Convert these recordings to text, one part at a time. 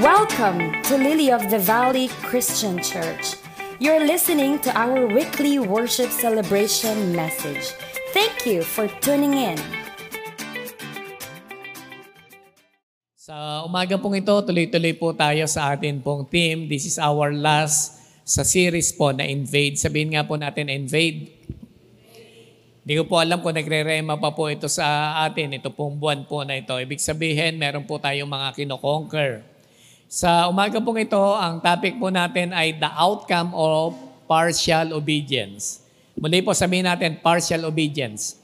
Welcome to Lily of the Valley Christian Church. You're listening to our weekly worship celebration message. Thank you for tuning in. Sa umaga pong ito, tuloy-tuloy po tayo sa atin pong team. This is our last sa series po na Invade. Sabihin nga po natin, Invade. Hindi ko po alam kung nagre-rema pa po ito sa atin, ito pong buwan po na ito. Ibig sabihin, meron po tayong mga kinoconquer. Sa umaga pong ito, ang topic po natin ay the outcome of partial obedience. Muli po sabihin natin, partial obedience.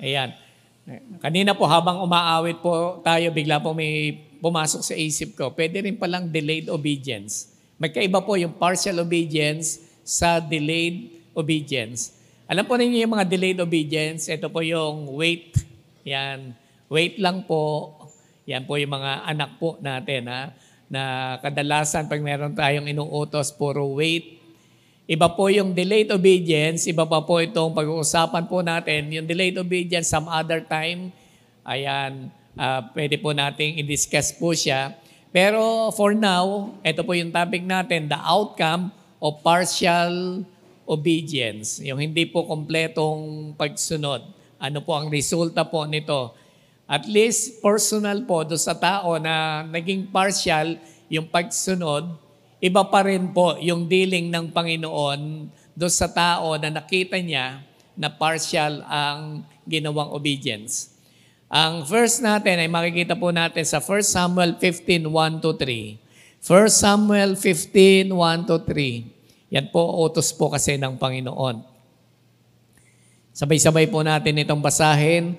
Ayan. Kanina po habang umaawit po tayo, bigla po may pumasok sa isip ko, pwede rin palang delayed obedience. Magkaiba po yung partial obedience sa delayed obedience. Alam po ninyo yung mga delayed obedience, ito po yung wait. Yan, wait lang po. Yan po yung mga anak po natin ha, na kadalasan pag meron tayong inuutos, puro wait. Iba po yung delayed obedience, iba pa po itong pag-uusapan po natin. Yung delayed obedience some other time, ayan, uh, pwede po nating i-discuss po siya. Pero for now, ito po yung topic natin, the outcome of partial obedience. Yung hindi po kompletong pagsunod. Ano po ang resulta po nito? At least personal po do sa tao na naging partial yung pagsunod, iba pa rin po yung dealing ng Panginoon do sa tao na nakita niya na partial ang ginawang obedience. Ang verse natin ay makikita po natin sa 1 Samuel 15, 1 to 3. 1 Samuel 15, 1 to 3. Yan po, utos po kasi ng Panginoon. Sabay-sabay po natin itong basahin.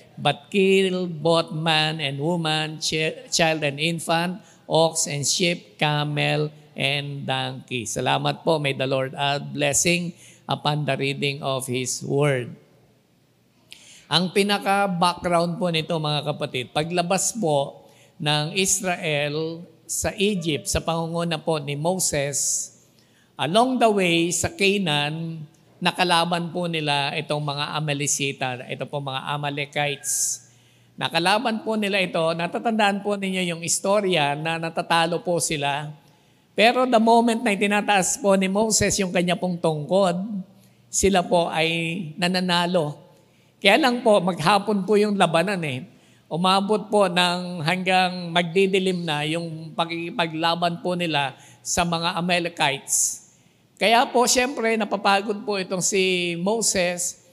but kill both man and woman, child and infant, ox and sheep, camel, and donkey. Salamat po. May the Lord add blessing upon the reading of His Word. Ang pinaka-background po nito mga kapatid, paglabas po ng Israel sa Egypt sa pangunguna po ni Moses, along the way sa Canaan, nakalaban po nila itong mga Amalekita, ito po mga Amalekites. Nakalaban po nila ito, natatandaan po ninyo yung istorya na natatalo po sila. Pero the moment na itinataas po ni Moses yung kanya pong tungkod, sila po ay nananalo. Kaya lang po, maghapon po yung labanan eh. Umabot po ng hanggang magdidilim na yung pagkikipaglaban po nila sa mga Amalekites. Kaya po, siyempre, napapagod po itong si Moses.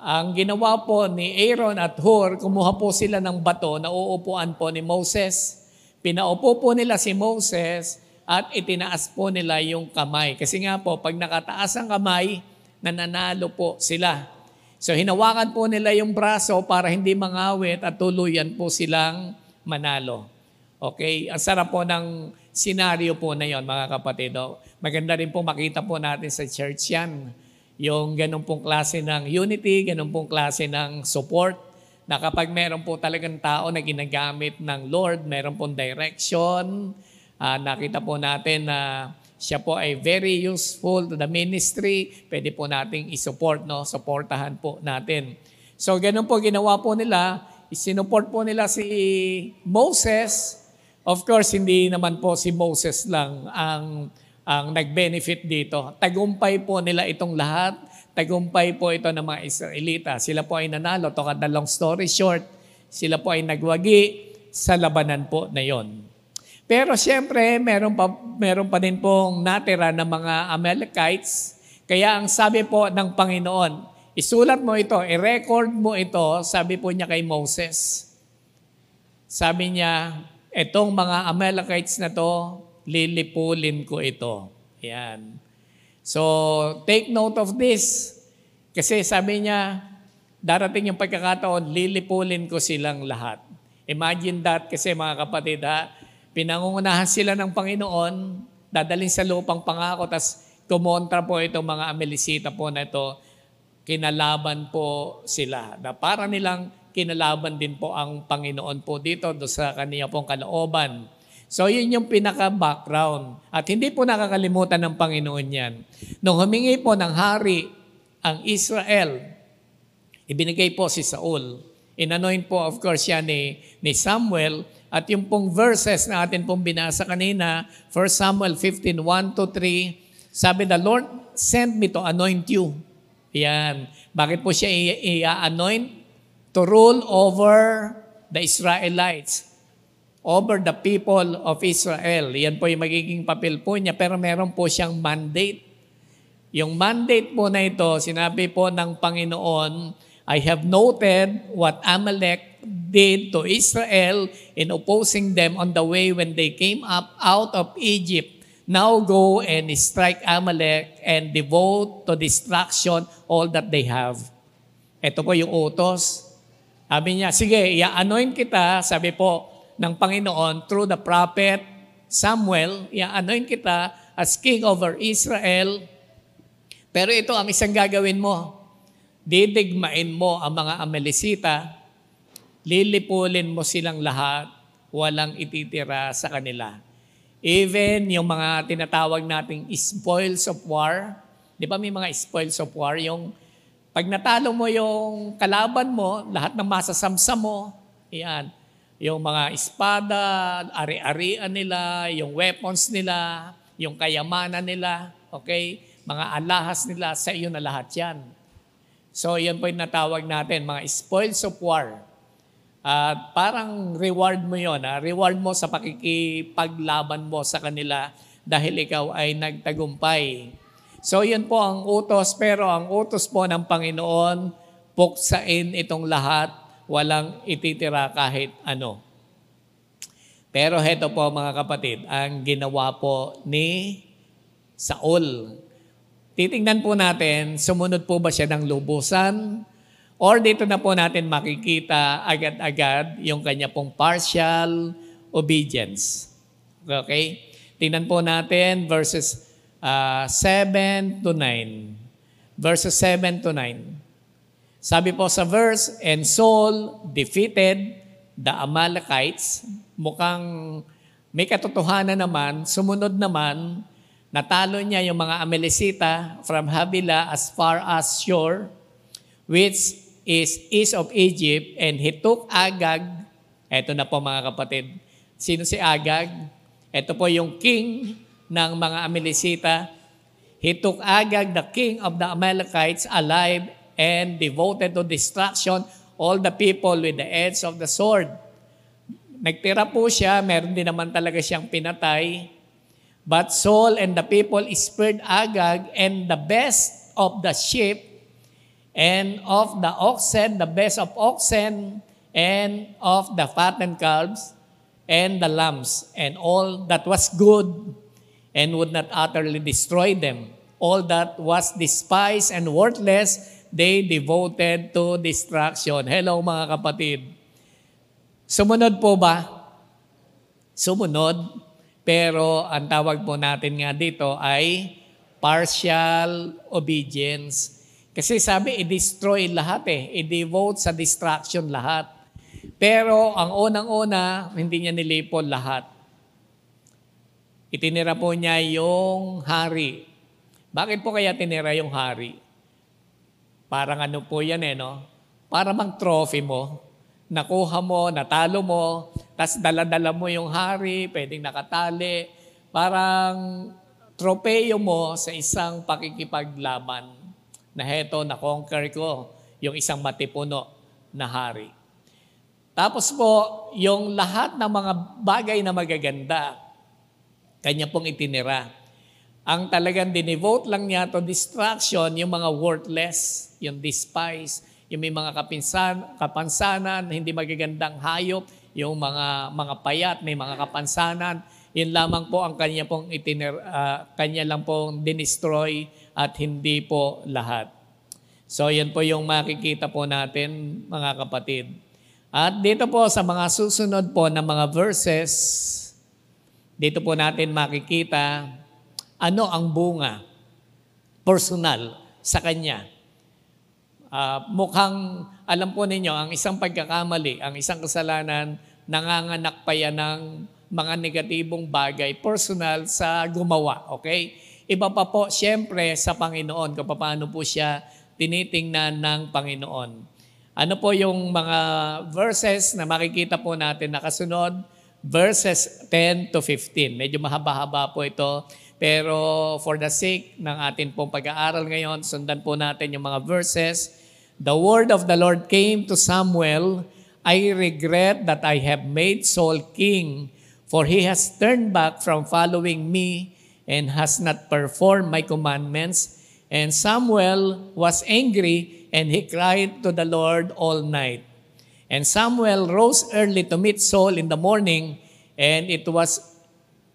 Ang ginawa po ni Aaron at Hur, kumuha po sila ng bato na uupuan po ni Moses. Pinaupo po nila si Moses at itinaas po nila yung kamay. Kasi nga po, pag nakataas ang kamay, nananalo po sila. So hinawakan po nila yung braso para hindi mangawit at tuluyan po silang manalo. Okay? Ang sarap po ng senaryo po na yon mga kapatid. Oh. Maganda rin po makita po natin sa church yan. Yung ganun pong klase ng unity, ganun pong klase ng support, na kapag meron po talagang tao na ginagamit ng Lord, meron pong direction, uh, nakita po natin na siya po ay very useful to the ministry, pwede po nating isupport, no? supportahan po natin. So ganun po ginawa po nila, isinupport po nila si Moses, Of course, hindi naman po si Moses lang ang ang nag-benefit dito. Tagumpay po nila itong lahat. Tagumpay po ito ng mga Israelita. Sila po ay nanalo. To cut the long story short, sila po ay nagwagi sa labanan po na yon. Pero siyempre, meron pa, meron pa din pong natira ng mga Amalekites. Kaya ang sabi po ng Panginoon, isulat mo ito, i-record mo ito, sabi po niya kay Moses. Sabi niya, Etong mga Amalekites na to, lilipulin ko ito. Yan. So, take note of this. Kasi sabi niya, darating yung pagkakataon, lilipulin ko silang lahat. Imagine that kasi mga kapatid ha, Pinangungunahan sila ng Panginoon, dadalhin sa lupang pangako, tas kumontra po itong mga Amelisita po na ito, kinalaban po sila. Na para nilang kinalaban din po ang Panginoon po dito do sa kaniya pong kalooban. So yun yung pinaka-background. At hindi po nakakalimutan ng Panginoon yan. Nung humingi po ng hari ang Israel, ibinigay po si Saul. Inanoint po of course yan ni, ni Samuel. At yung pong verses na atin pong binasa kanina, 1 Samuel 15, 1 to 3, sabi, the Lord sent me to anoint you. Yan. Bakit po siya i-anoint? To rule over the Israelites over the people of Israel. Yan po yung magiging papel po niya, pero meron po siyang mandate. Yung mandate po na ito, sinabi po ng Panginoon, I have noted what Amalek did to Israel in opposing them on the way when they came up out of Egypt. Now go and strike Amalek and devote to destruction all that they have. Ito po yung utos. Sabi niya, sige, i-anoint kita, sabi po, ng Panginoon through the prophet Samuel, i-anoint kita as king over Israel. Pero ito ang isang gagawin mo. Didigmain mo ang mga Amelisita, lilipulin mo silang lahat, walang ititira sa kanila. Even yung mga tinatawag nating spoils of war, di ba may mga spoils of war, yung pag natalo mo yung kalaban mo, lahat ng masasamsa mo, yan, yung mga espada, ari-arian nila, yung weapons nila, yung kayamanan nila, okay? Mga alahas nila, sa iyo na lahat yan. So, yan po yung natawag natin, mga spoils of war. At parang reward mo yon, ha? reward mo sa pakikipaglaban mo sa kanila dahil ikaw ay nagtagumpay. So, yan po ang utos, pero ang utos po ng Panginoon, puksain itong lahat walang ititira kahit ano. Pero heto po mga kapatid, ang ginawa po ni Saul. Titingnan po natin, sumunod po ba siya ng lubusan? Or dito na po natin makikita agad-agad yung kanya pong partial obedience. Okay? Tingnan po natin verses uh, ah, 7 to 9. Verses 7 to 9. Sabi po sa verse, and Saul defeated the Amalekites. Mukhang may katotohanan naman, sumunod naman, natalo niya yung mga Amalekita from Havilah as far as Shore, which is east of Egypt, and he took Agag. Ito na po mga kapatid. Sino si Agag? Ito po yung king ng mga Amalekita. He took Agag, the king of the Amalekites, alive and devoted to destruction all the people with the edge of the sword. Nagtira po siya, meron din naman talaga siyang pinatay. But Saul and the people spared Agag and the best of the sheep and of the oxen, the best of oxen and of the fattened calves and the lambs and all that was good and would not utterly destroy them. All that was despised and worthless they devoted to destruction. Hello mga kapatid. Sumunod po ba? Sumunod. Pero ang tawag po natin nga dito ay partial obedience. Kasi sabi, i-destroy lahat eh. I-devote sa destruction lahat. Pero ang unang-una, hindi niya nilipol lahat. Itinira po niya yung hari. Bakit po kaya tinira yung hari? Parang ano po yan eh, no? Para mang trophy mo. Nakuha mo, natalo mo, tapos dala-dala mo yung hari, pwedeng nakatali. Parang tropeyo mo sa isang pakikipaglaban na heto, na-conquer ko yung isang matipuno na hari. Tapos po, yung lahat ng mga bagay na magaganda, kanya pong itinira. Ang talagang dinevote lang niya to distraction, yung mga worthless, yung despise, yung may mga kapinsan, kapansanan, hindi magagandang hayop, yung mga mga payat, may mga kapansanan, yun lamang po ang kanya pong itiner, uh, kanya lang pong dinestroy at hindi po lahat. So yan po yung makikita po natin mga kapatid. At dito po sa mga susunod po na mga verses, dito po natin makikita ano ang bunga personal sa kanya. Uh, mukhang, alam po ninyo, ang isang pagkakamali, ang isang kasalanan, nanganganak pa yan ng mga negatibong bagay personal sa gumawa. Okay? Iba pa po, siyempre, sa Panginoon, kung paano po siya tinitingnan ng Panginoon. Ano po yung mga verses na makikita po natin na kasunod? Verses 10 to 15. Medyo mahaba-haba po ito. Pero for the sake ng atin pong pag-aaral ngayon, sundan po natin yung mga verses. The word of the Lord came to Samuel, I regret that I have made Saul king, for he has turned back from following me and has not performed my commandments. And Samuel was angry, and he cried to the Lord all night. And Samuel rose early to meet Saul in the morning, and it was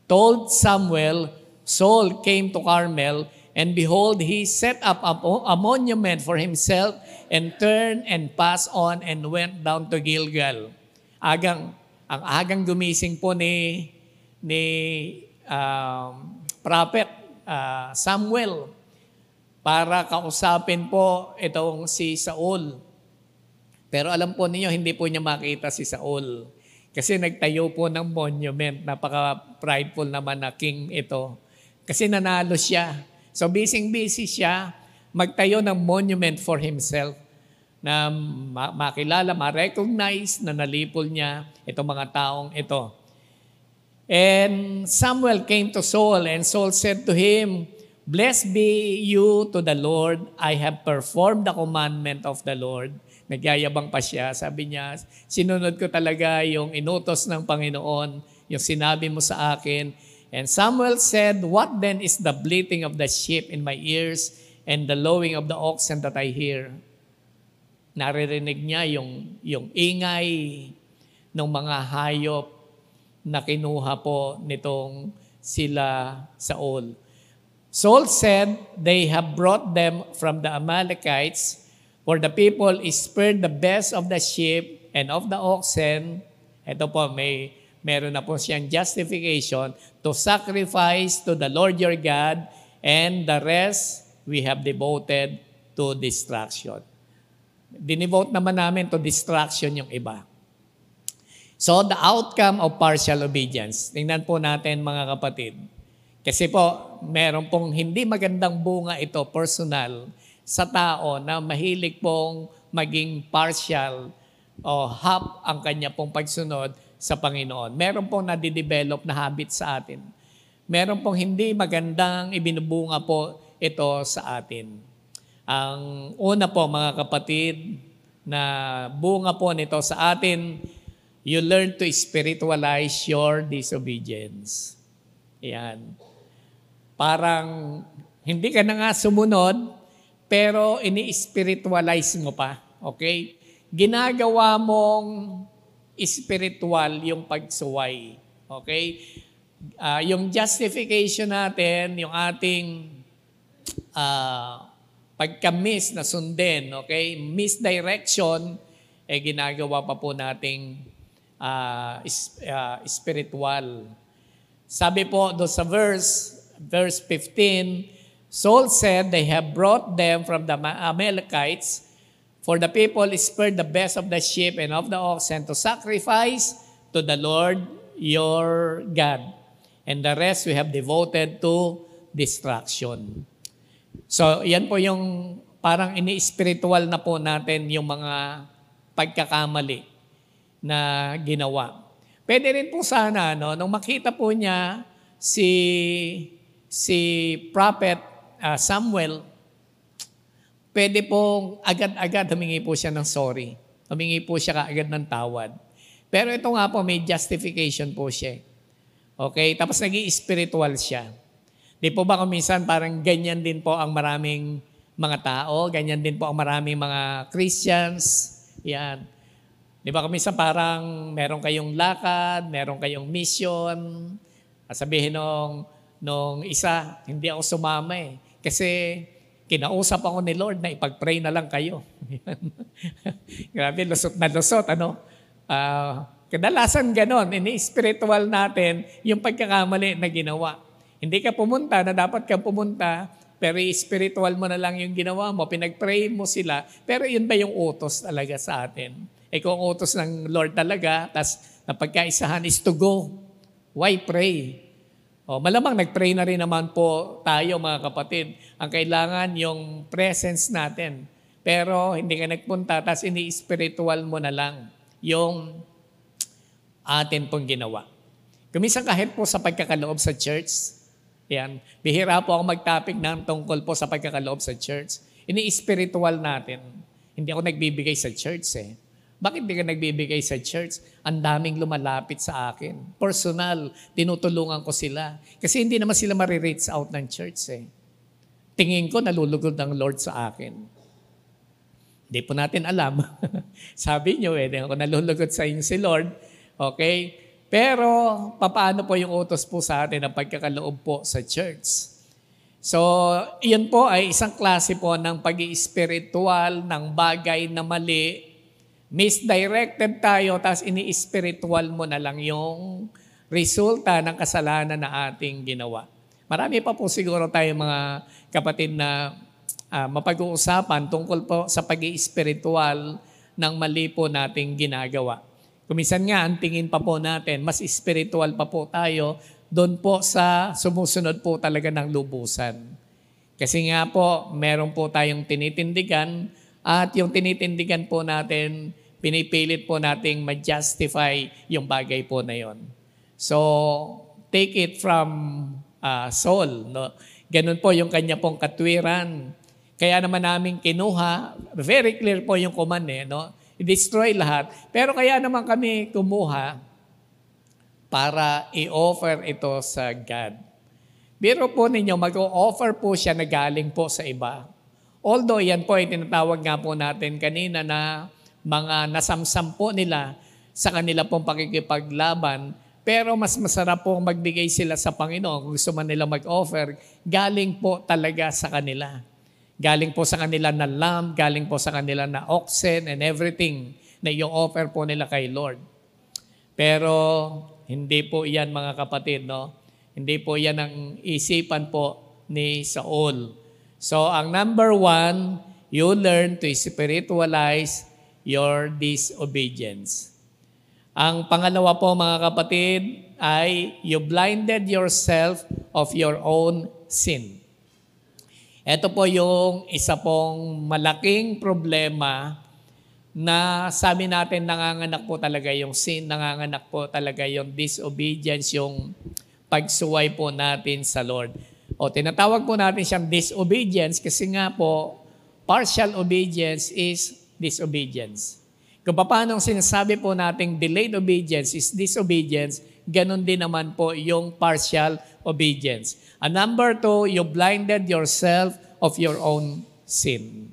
told Samuel, Saul came to Carmel, and behold, he set up a, monument for himself and turned and passed on and went down to Gilgal. Agang, ang agang gumising po ni, ni um, prophet uh, Samuel para kausapin po itong si Saul. Pero alam po ninyo, hindi po niya makita si Saul. Kasi nagtayo po ng monument, napaka-prideful naman na king ito. Kasi nanalo siya. So busy-busy siya magtayo ng monument for himself na makilala, ma-recognize na nalipol niya itong mga taong ito. And Samuel came to Saul and Saul said to him, Blessed be you to the Lord. I have performed the commandment of the Lord. Nagyayabang pa siya. Sabi niya, sinunod ko talaga yung inutos ng Panginoon, yung sinabi mo sa akin, And Samuel said, What then is the bleating of the sheep in my ears and the lowing of the oxen that I hear? Naririnig niya yung, yung ingay ng mga hayop na kinuha po nitong sila Saul. Saul said, They have brought them from the Amalekites, for the people spared the best of the sheep and of the oxen. Ito po, may meron na po siyang justification to sacrifice to the Lord your God and the rest we have devoted to distraction. Dinivote naman namin to distraction yung iba. So the outcome of partial obedience. Tingnan po natin mga kapatid. Kasi po, meron pong hindi magandang bunga ito personal sa tao na mahilig pong maging partial o half ang kanya pong pagsunod sa Panginoon. Meron pong nadidevelop na habit sa atin. Meron pong hindi magandang ibinubunga po ito sa atin. Ang una po mga kapatid na bunga po nito sa atin, you learn to spiritualize your disobedience. Yan. Parang hindi ka na nga sumunod, pero ini-spiritualize mo pa. Okay? Ginagawa mong spiritual yung pagsuway. Okay? Uh, yung justification natin, yung ating uh, pagka-miss na sundin, okay? Misdirection, eh ginagawa pa po nating uh, is, uh, spiritual. Sabi po do sa verse, verse 15, Saul said, They have brought them from the Amalekites For the people spared the best of the sheep and of the oxen to sacrifice to the Lord your God. And the rest we have devoted to destruction. So, yan po yung parang ini-spiritual na po natin yung mga pagkakamali na ginawa. Pwede rin po sana, no, nung makita po niya si, si Prophet uh, Samuel, pwede pong agad-agad humingi po siya ng sorry. Humingi po siya kaagad ng tawad. Pero ito nga po, may justification po siya. Okay? Tapos nag spiritual siya. Di po ba kung minsan parang ganyan din po ang maraming mga tao, ganyan din po ang maraming mga Christians. Yan. Di ba kung minsan parang meron kayong lakad, meron kayong mission. Sabihin nung, nung isa, hindi ako sumama eh. Kasi Kinausap ako ni Lord na ipag-pray na lang kayo. Grabe, lusot na lusot, ano? Uh, Kadalasan ganon, ini-spiritual natin yung pagkakamali na ginawa. Hindi ka pumunta na dapat ka pumunta, pero spiritual mo na lang yung ginawa mo, pinag-pray mo sila, pero yun ba yung utos talaga sa atin? Eh kung utos ng Lord talaga, tas napagkaisahan is to go. Why pray? O, malamang nag-pray na rin naman po tayo mga kapatid. Ang kailangan yung presence natin. Pero hindi ka nagpunta, tas ini-spiritual mo na lang yung atin pong ginawa. Kuminsan kahit po sa pagkakaloob sa church, yan. Bihira po ako mag-topic ng tungkol po sa pagkakaloob sa church. Ini-spiritual natin. Hindi ako nagbibigay sa church eh. Bakit di ka nagbibigay sa church? Ang daming lumalapit sa akin. Personal, tinutulungan ko sila. Kasi hindi naman sila marireach out ng church eh. Tingin ko nalulugod ng Lord sa akin. Hindi po natin alam. Sabi niyo eh, ako nalulugod sa inyo si Lord. Okay? Pero, paano po yung utos po sa atin ng pagkakaloob po sa church? So, iyan po ay isang klase po ng pag spiritual ng bagay na mali. Misdirected tayo, tapos ini-spiritual mo na lang yung resulta ng kasalanan na ating ginawa. Marami pa po siguro tayo mga kapatid na uh, mapag-uusapan tungkol po sa pag spiritual ng mali po nating ginagawa. Kumisan nga, ang tingin pa po natin, mas spiritual pa po tayo doon po sa sumusunod po talaga ng lubusan. Kasi nga po, meron po tayong tinitindigan at yung tinitindigan po natin, pinipilit po nating ma-justify yung bagay po na yon. So, take it from uh, soul. No? Ganun po yung kanya pong katwiran. Kaya naman namin kinuha, very clear po yung command eh, no? i-destroy lahat. Pero kaya naman kami kumuha para i-offer ito sa God. Biro po ninyo, mag-o-offer po siya na galing po sa iba. Although yan po ay tinatawag nga po natin kanina na mga nasamsam po nila sa kanila pong pakikipaglaban, pero mas masarap po magbigay sila sa Panginoon kung gusto man nila mag-offer, galing po talaga sa kanila. Galing po sa kanila na lamb, galing po sa kanila na oxen and everything na i-offer po nila kay Lord. Pero hindi po iyan mga kapatid, no? Hindi po iyan ang isipan po ni Saul. So ang number one, you learn to spiritualize your disobedience. Ang pangalawa po mga kapatid ay you blinded yourself of your own sin. Ito po yung isa pong malaking problema na sabi natin nanganganak po talaga yung sin, nanganganak po talaga yung disobedience, yung pagsuway po natin sa Lord. O tinatawag po natin siyang disobedience kasi nga po, partial obedience is disobedience. Kung paano sinasabi po nating delayed obedience is disobedience, ganun din naman po yung partial obedience. And number two, you blinded yourself of your own sin.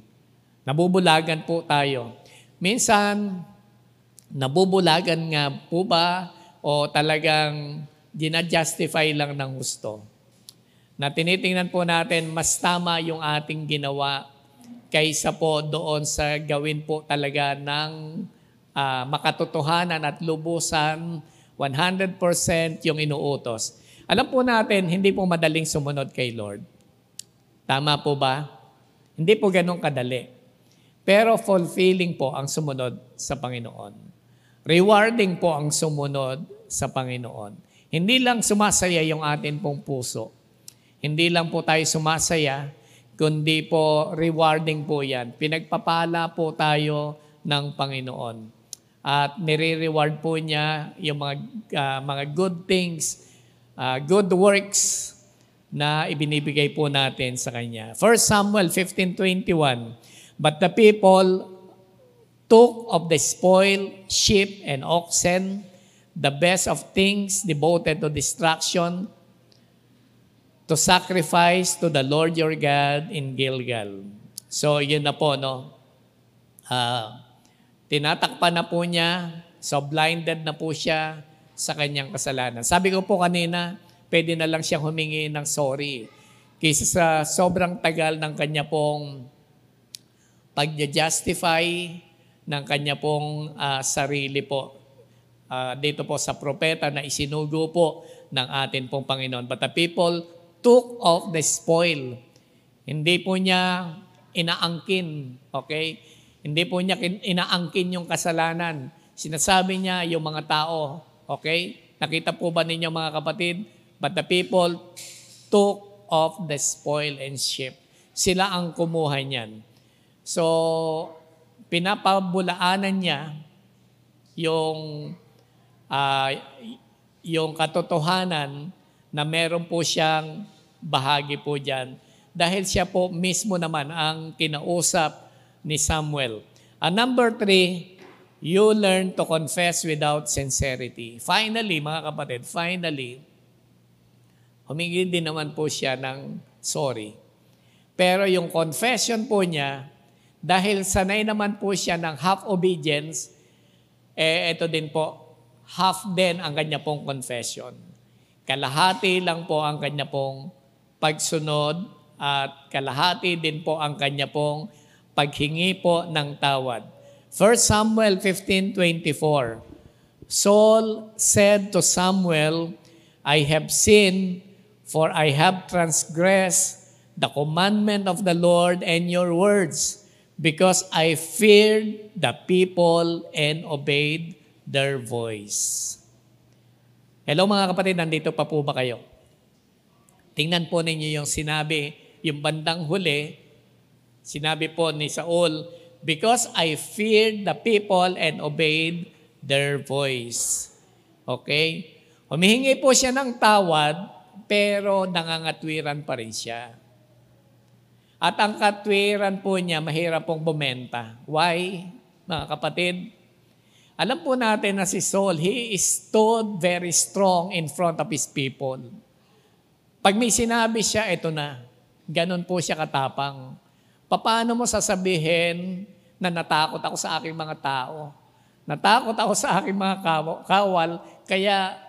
Nabubulagan po tayo. Minsan, nabubulagan nga po ba o talagang ginadjustify lang ng gusto? Na tinitingnan po natin, mas tama yung ating ginawa kaysa po doon sa gawin po talaga ng uh, makatotohanan at lubusan 100% yung inuutos. Alam po natin, hindi po madaling sumunod kay Lord. Tama po ba? Hindi po ganun kadali. Pero fulfilling po ang sumunod sa Panginoon. Rewarding po ang sumunod sa Panginoon. Hindi lang sumasaya yung atin pong puso. Hindi lang po tayo sumasaya, kundi po rewarding po yan. Pinagpapala po tayo ng Panginoon. At nire-reward po niya yung mga, uh, mga good things uh, good works na ibinibigay po natin sa Kanya. 1 Samuel 15.21 But the people took of the spoil, sheep and oxen, the best of things devoted to destruction, to sacrifice to the Lord your God in Gilgal. So, yun na po, no? Uh, tinatakpan na po niya, so blinded na po siya, sa kanyang kasalanan. Sabi ko po kanina, pwede na lang siyang humingi ng sorry. Kaysa sa sobrang tagal ng kanya pong pag-justify ng kanya pong uh, sarili po. ah, dito po sa propeta na isinugo po ng atin pong Panginoon. But the people took of the spoil. Hindi po niya inaangkin, okay? Hindi po niya kin- inaangkin yung kasalanan. Sinasabi niya yung mga tao, okay? Nakita po ba ninyo mga kapatid? But the people took of the spoil and sheep. Sila ang kumuha niyan. So, pinapabulaanan niya yung ah, yung katotohanan na meron po siyang bahagi po dyan. Dahil siya po mismo naman ang kinausap ni Samuel. And number three, you learn to confess without sincerity. Finally, mga kapatid, finally, humingi din naman po siya ng sorry. Pero yung confession po niya, dahil sanay naman po siya ng half obedience, eh ito din po, half din ang kanya pong confession. Kalahati lang po ang kanya pong pagsunod at kalahati din po ang kanya pong paghingi po ng tawad. 1 Samuel 15.24 Saul said to Samuel, I have sinned, for I have transgressed the commandment of the Lord and your words, because I feared the people and obeyed their voice. Hello mga kapatid, nandito pa po ba kayo? Tingnan po ninyo yung sinabi, yung bandang huli, sinabi po ni Saul, Because I feared the people and obeyed their voice. Okay? Humihingi po siya ng tawad, pero nangangatwiran pa rin siya. At ang katwiran po niya, mahirap pong bumenta. Why, mga kapatid? Alam po natin na si Saul, he stood very strong in front of his people. Pag may sinabi siya, ito na. Ganon po siya katapang. Paano mo sasabihin na natakot ako sa aking mga tao? Natakot ako sa aking mga kawal, kaya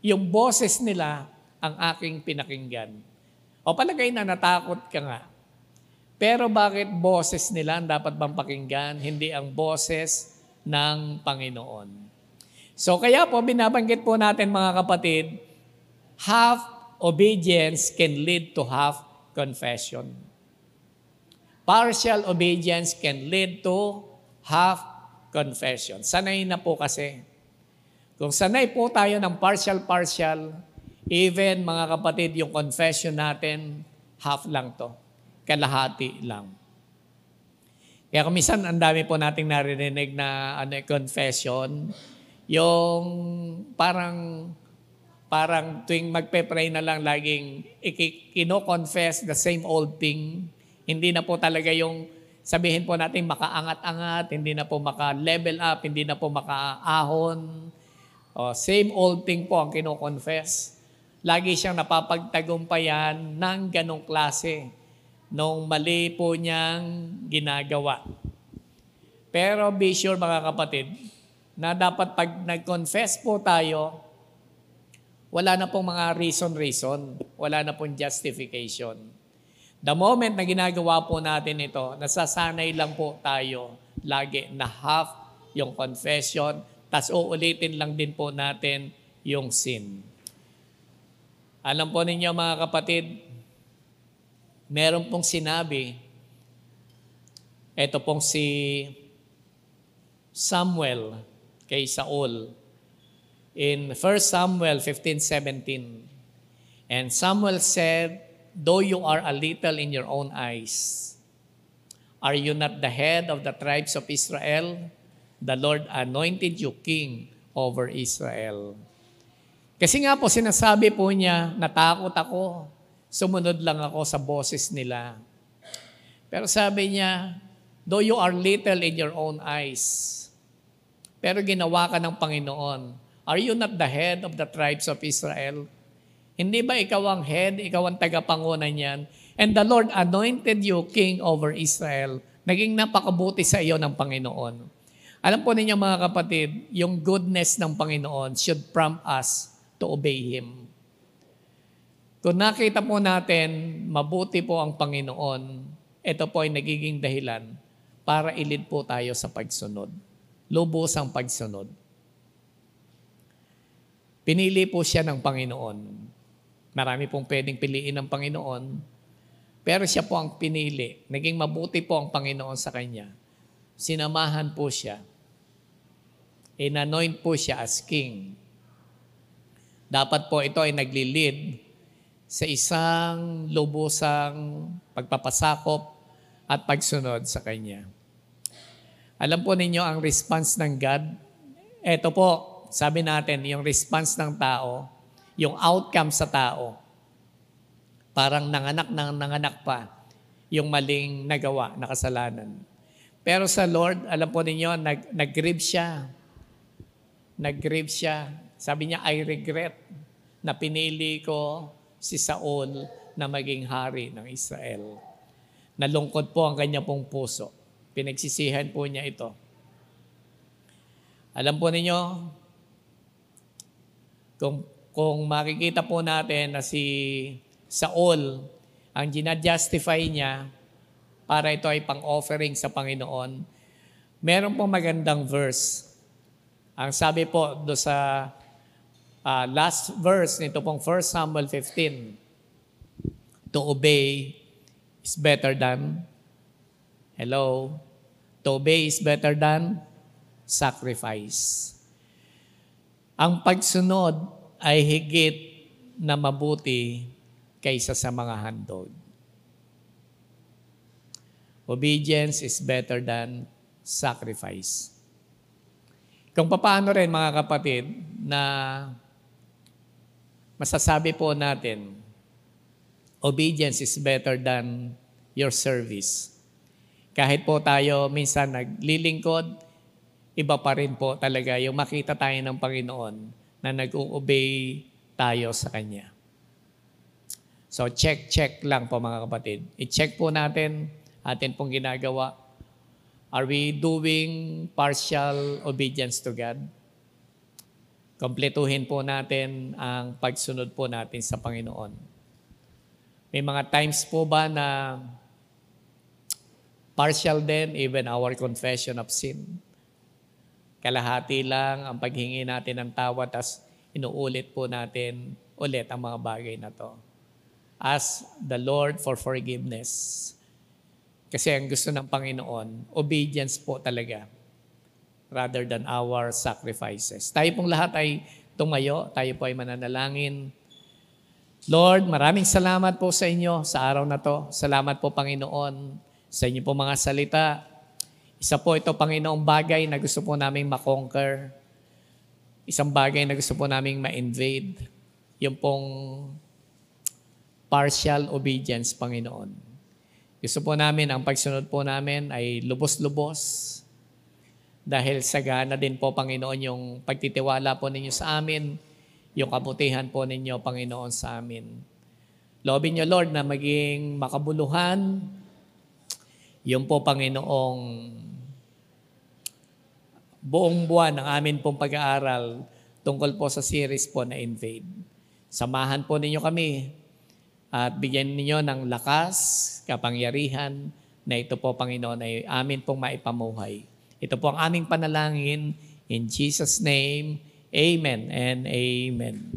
yung boses nila ang aking pinakinggan. O palagay na natakot ka nga. Pero bakit boses nila ang dapat bang pakinggan, hindi ang boses ng Panginoon? So kaya po binabanggit po natin mga kapatid, half obedience can lead to half confession. Partial obedience can lead to half confession. Sanay na po kasi. Kung sanay po tayo ng partial-partial, even mga kapatid, yung confession natin, half lang to. Kalahati lang. Kaya kumisan, ang dami po nating naririnig na ano, confession, yung parang parang tuwing magpe-pray na lang laging kino-confess the same old thing. Hindi na po talaga yung sabihin po natin makaangat-angat, hindi na po maka-level up, hindi na po makaahon. O, same old thing po ang kino-confess. Lagi siyang napapagtagumpayan ng ganong klase nung mali po niyang ginagawa. Pero be sure mga kapatid, na dapat pag nag-confess po tayo, wala na pong mga reason-reason. Wala na pong justification. The moment na ginagawa po natin ito, nasasanay lang po tayo lagi na half yung confession, tas uulitin lang din po natin yung sin. Alam po ninyo mga kapatid, meron pong sinabi, ito pong si Samuel kay Saul, in 1 Samuel 15:17. And Samuel said, Though you are a little in your own eyes, are you not the head of the tribes of Israel? The Lord anointed you king over Israel. Kasi nga po sinasabi po niya, natakot ako, sumunod lang ako sa boses nila. Pero sabi niya, though you are little in your own eyes, pero ginawa ka ng Panginoon, Are you not the head of the tribes of Israel? Hindi ba ikaw ang head, ikaw ang tagapangunan niyan? And the Lord anointed you king over Israel. Naging napakabuti sa iyo ng Panginoon. Alam po ninyo mga kapatid, yung goodness ng Panginoon should prompt us to obey Him. Kung nakita po natin, mabuti po ang Panginoon, ito po ay nagiging dahilan para ilid po tayo sa pagsunod. Lubos ang pagsunod. Pinili po siya ng Panginoon. Marami pong pwedeng piliin ng Panginoon. Pero siya po ang pinili. Naging mabuti po ang Panginoon sa kanya. Sinamahan po siya. Inanoint po siya as king. Dapat po ito ay nagli-lead sa isang lubusang pagpapasakop at pagsunod sa Kanya. Alam po ninyo ang response ng God? Ito po, sabi natin, yung response ng tao, yung outcome sa tao, parang nanganak ng nanganak pa yung maling nagawa na kasalanan. Pero sa Lord, alam po ninyo, nag, nag-grieve siya. Nag-grieve siya. Sabi niya, I regret na pinili ko si Saul na maging hari ng Israel. Nalungkot po ang kanya pong puso. Pinagsisihan po niya ito. Alam po ninyo, kung, kung makikita po natin na si Saul, ang ginadjustify niya para ito ay pang-offering sa Panginoon, meron po magandang verse. Ang sabi po do sa uh, last verse nito pong 1 Samuel 15, to obey is better than, hello, to obey is better than sacrifice. Ang pagsunod ay higit na mabuti kaysa sa mga handog. Obedience is better than sacrifice. Kung paano rin mga kapatid na masasabi po natin, obedience is better than your service. Kahit po tayo minsan naglilingkod, iba pa rin po talaga yung makita tayo ng Panginoon na nag-obey tayo sa Kanya. So check, check lang po mga kapatid. I-check po natin atin pong ginagawa. Are we doing partial obedience to God? Kompletuhin po natin ang pagsunod po natin sa Panginoon. May mga times po ba na partial din even our confession of sin? Kalahati lang ang paghingi natin ng tawad as inuulit po natin ulit ang mga bagay na to. Ask the Lord for forgiveness. Kasi ang gusto ng Panginoon, obedience po talaga rather than our sacrifices. Tayo pong lahat ay tumayo, tayo po ay mananalangin. Lord, maraming salamat po sa inyo sa araw na to. Salamat po, Panginoon, sa inyo po mga salita. Isa po ito, Panginoong bagay na gusto po naming makonquer. Isang bagay na gusto po naming ma-invade. Yung pong partial obedience, Panginoon. Gusto po namin, ang pagsunod po namin ay lubos-lubos, dahil sagana din po, Panginoon, yung pagtitiwala po ninyo sa amin, yung kabutihan po ninyo, Panginoon, sa amin. Lobin niyo, Lord, na maging makabuluhan, yung po, Panginoong buong buwan ng amin pong pag-aaral tungkol po sa series po na Invade. Samahan po ninyo kami at bigyan ninyo ng lakas, kapangyarihan na ito po, Panginoon, ay amin pong maipamuhay. Ito po ang aming panalangin. In Jesus' name, Amen and Amen.